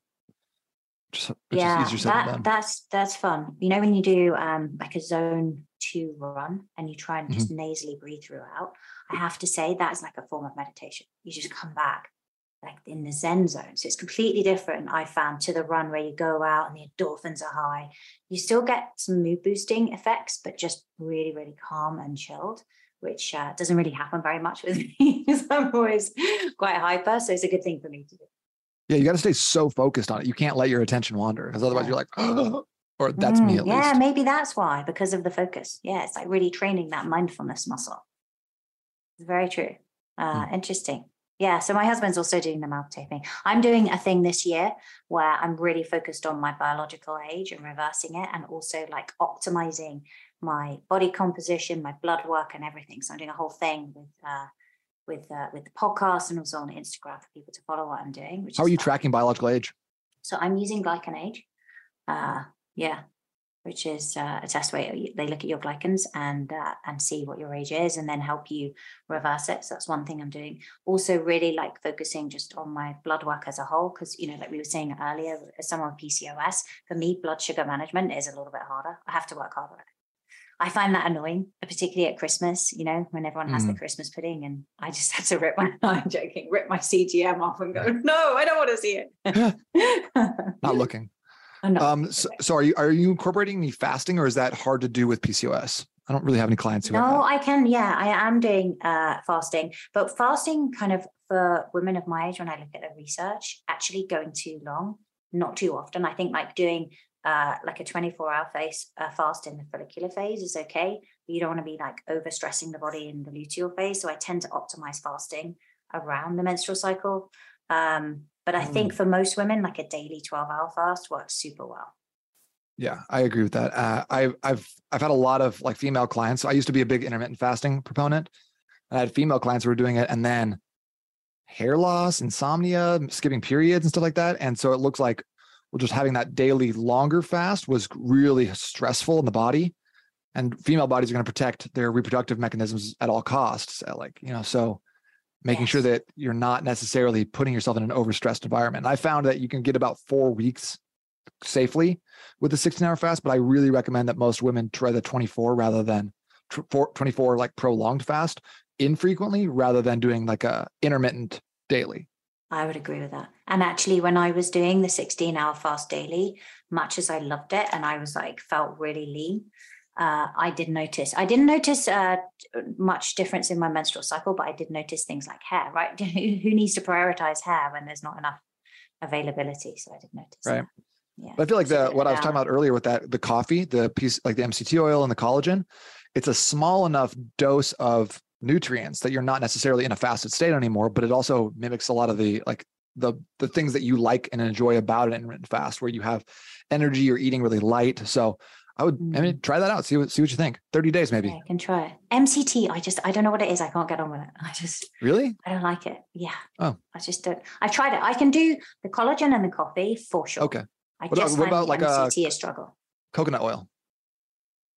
Just, yeah, is easier said than that, done. that's that's fun. You know, when you do um like a zone two run and you try and just Mm-hmm. nasally breathe throughout, I have to say that is like a form of meditation. You just come back like in the Zen zone. So it's completely different, I found, to the run where you go out and the endorphins are high. You still get some mood boosting effects, but just really, really calm and chilled, which uh, doesn't really happen very much with me because I'm always quite hyper. So it's a good thing for me to do. Yeah, you got to stay so focused on it. You can't let your attention wander because otherwise Yeah. you're like, or that's me Mm, at yeah, least. maybe that's why, because of the focus. Yeah, it's like really training that mindfulness muscle. It's very true. Uh, Hmm. Interesting. Yeah, so my husband's also doing the mouth taping. I'm doing a thing this year where I'm really focused on my biological age and reversing it, and also like optimizing my body composition, my blood work, and everything. So I'm doing a whole thing with uh, with uh, with the podcast and also on Instagram for people to follow what I'm doing. Which How are you fun. tracking biological age? So I'm using Glycan Age. Uh, yeah, which is uh, a test where they look at your glycans and uh, and see what your age is, and then help you reverse it. So that's one thing I'm doing. Also, really like focusing just on my blood work as a whole, because you know, like we were saying earlier, as someone with PCOS, for me, blood sugar management is a little bit harder. I have to work harder. I find that annoying, particularly at Christmas, you know, when everyone has the Christmas pudding and I just had to rip my, I'm joking, rip my CGM off and go, no, I don't want to see it. Not looking. I'm Um, so, so are you are you incorporating any fasting or is that hard to do with PCOS? I don't really have any clients who. No, I can. Yeah, I am doing uh, fasting, but fasting kind of for women of my age. When I look at the research, actually going too long, not too often. I think like doing uh, like a 24 hour phase uh, fast in the follicular phase is okay. But you don't want to be like over stressing the body in the luteal phase. So I tend to optimize fasting around the menstrual cycle. Um, but I mm. think for most women, like a daily 12 hour fast works super well. Yeah, I agree with that. Uh, I've I've I've had a lot of like female clients. So I used to be a big intermittent fasting proponent. and I had female clients who were doing it, and then hair loss, insomnia, skipping periods, and stuff like that. And so it looks like well, just having that daily longer fast was really stressful in the body. And female bodies are going to protect their reproductive mechanisms at all costs. Like you know, so making yes. sure that you're not necessarily putting yourself in an overstressed environment. I found that you can get about four weeks safely with a 16 hour fast, but I really recommend that most women try the 24 rather than 24 like prolonged fast infrequently rather than doing like a intermittent daily. I would agree with that. And actually, when I was doing the 16 hour fast daily, much as I loved it and I was like, felt really lean, uh, I did notice. I didn't notice uh, much difference in my menstrual cycle, but I did notice things like hair, right? Who needs to prioritize hair when there's not enough availability? So I did notice. Right. That. Yeah. But I feel like the what I was talking about earlier with that the coffee, the piece like the MCT oil and the collagen, it's a small enough dose of nutrients that you're not necessarily in a fasted state anymore, but it also mimics a lot of the like the the things that you like and enjoy about an intermittent fast where you have energy, you're eating really light. So I would. I mean mm. try that out. See what see what you think. 30 days maybe. I can try it. MCT, I just I don't know what it is. I can't get on with it. I just Really? I don't like it. Yeah. Oh. I just don't. I tried it. I can do the collagen and the coffee for sure. Okay. I what just about, what about like MCT a, a struggle. Coconut oil.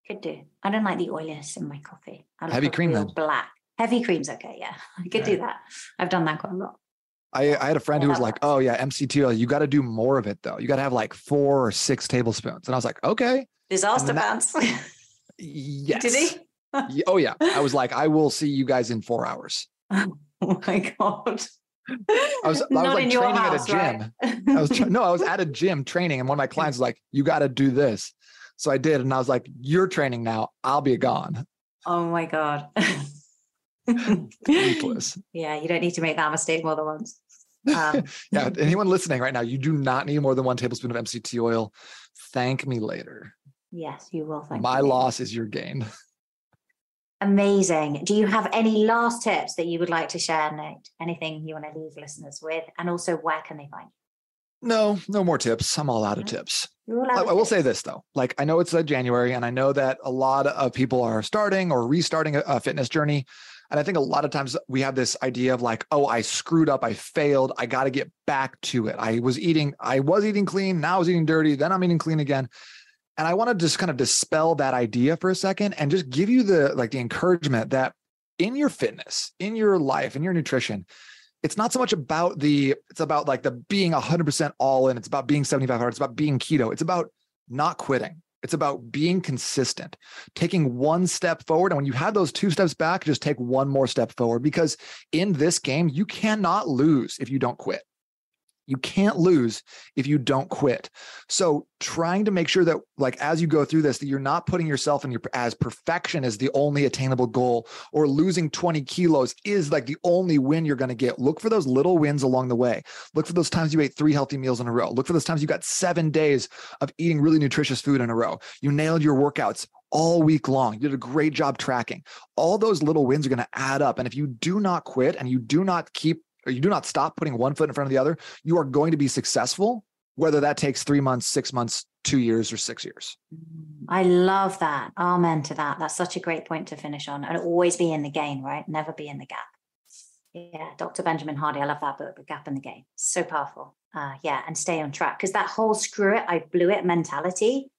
Could do. I don't like the oiliness in my coffee. I like Heavy cream then. Black. Heavy cream's okay. Yeah, I could do that. I've done that quite a lot. I, I had a friend who was like, "Oh yeah, MCT oil. You got to do more of it though. You got to have like four or six tablespoons." And I was like, "Okay." Disaster pants. yes. Did he? oh yeah. I was like, "I will see you guys in four hours." Oh my god. I was, I was like training house, at a gym. Right? I was tra- no, I was at a gym training, and one of my clients was like, "You got to do this." So I did, and I was like, "You're training now. I'll be gone." Oh my god. Yeah, you don't need to make that mistake more than once. Um, yeah, anyone listening right now, you do not need more than one tablespoon of MCT oil. Thank me later. Yes, you will. Thank My loss is your gain. Amazing. Do you have any last tips that you would like to share, Nate? Anything you want to leave listeners with? And also, where can they find you? No, no more tips. I'm all out of tips. I, I, will say this though, like I know it's January, and I know that a lot of people are starting or restarting a, a fitness journey. And I think a lot of times we have this idea of like, oh, I screwed up, I failed, I got to get back to it. I was eating, I was eating clean, now I was eating dirty, then I'm eating clean again. And I want to just kind of dispel that idea for a second and just give you the like the encouragement that in your fitness, in your life, in your nutrition, it's not so much about the, it's about like the being 100% all in. It's about being 75 hard. It's about being keto. It's about not quitting. It's about being consistent, taking one step forward. And when you have those two steps back, just take one more step forward because in this game, you cannot lose if you don't quit. You can't lose if you don't quit. So trying to make sure that like as you go through this that you're not putting yourself in your as perfection as the only attainable goal or losing 20 kilos is like the only win you're going to get. Look for those little wins along the way. Look for those times you ate 3 healthy meals in a row. Look for those times you got 7 days of eating really nutritious food in a row. You nailed your workouts all week long. You did a great job tracking. All those little wins are going to add up. And if you do not quit and you do not keep or you do not stop putting one foot in front of the other, you are going to be successful, whether that takes three months, six months, two years, or six years. I love that. Amen to that. That's such a great point to finish on. And always be in the game, right? Never be in the gap. Yeah, Dr. Benjamin Hardy. I love that book, The Gap and the Gain. So powerful. Uh, yeah, and stay on track because that whole screw it, I blew it mentality.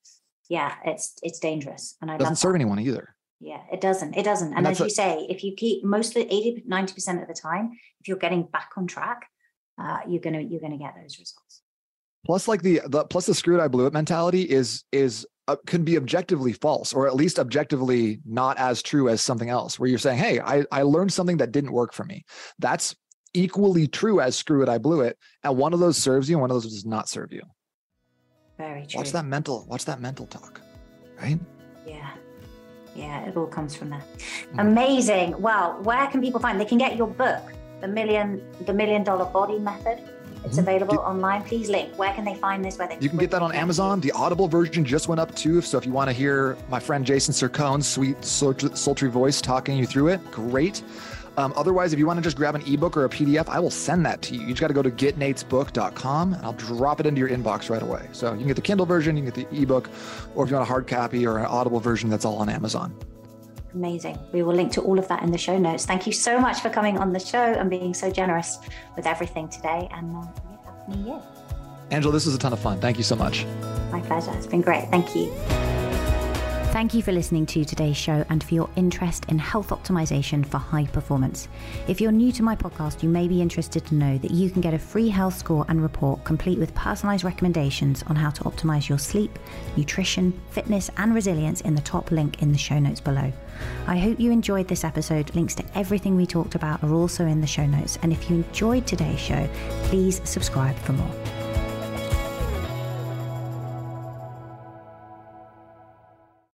Yeah, it's it's dangerous, and I doesn't serve anyone either. Yeah, it doesn't. It doesn't. And, and as you say, if you keep mostly 80, 90% of the time, if you're getting back on track, uh, you're gonna you're gonna get those results. Plus, like the, the plus the screwed I blew it mentality is is uh, can be objectively false or at least objectively not as true as something else where you're saying hey I, I learned something that didn't work for me that's equally true as screw it i blew it and one of those serves you and one of those does not serve you very true watch that mental watch that mental talk right yeah it all comes from there. Mm. Amazing. Well, where can people find? They can get your book, the million, the million dollar body method. It's mm-hmm. available online. Please link. Where can they find this? Where they you can get that on Amazon. The Audible version just went up too. So if you want to hear my friend Jason Sircone's sweet, sultry voice talking you through it, great. Um, otherwise, if you want to just grab an ebook or a PDF, I will send that to you. You just got to go to getnatesbook.com and I'll drop it into your inbox right away. So you can get the Kindle version, you can get the ebook, or if you want a hard copy or an Audible version, that's all on Amazon. Amazing. We will link to all of that in the show notes. Thank you so much for coming on the show and being so generous with everything today. And uh, happy new year. Angela, this was a ton of fun. Thank you so much. My pleasure. It's been great. Thank you. Thank you for listening to today's show and for your interest in health optimization for high performance. If you're new to my podcast, you may be interested to know that you can get a free health score and report complete with personalized recommendations on how to optimize your sleep, nutrition, fitness, and resilience in the top link in the show notes below. I hope you enjoyed this episode. Links to everything we talked about are also in the show notes. And if you enjoyed today's show, please subscribe for more.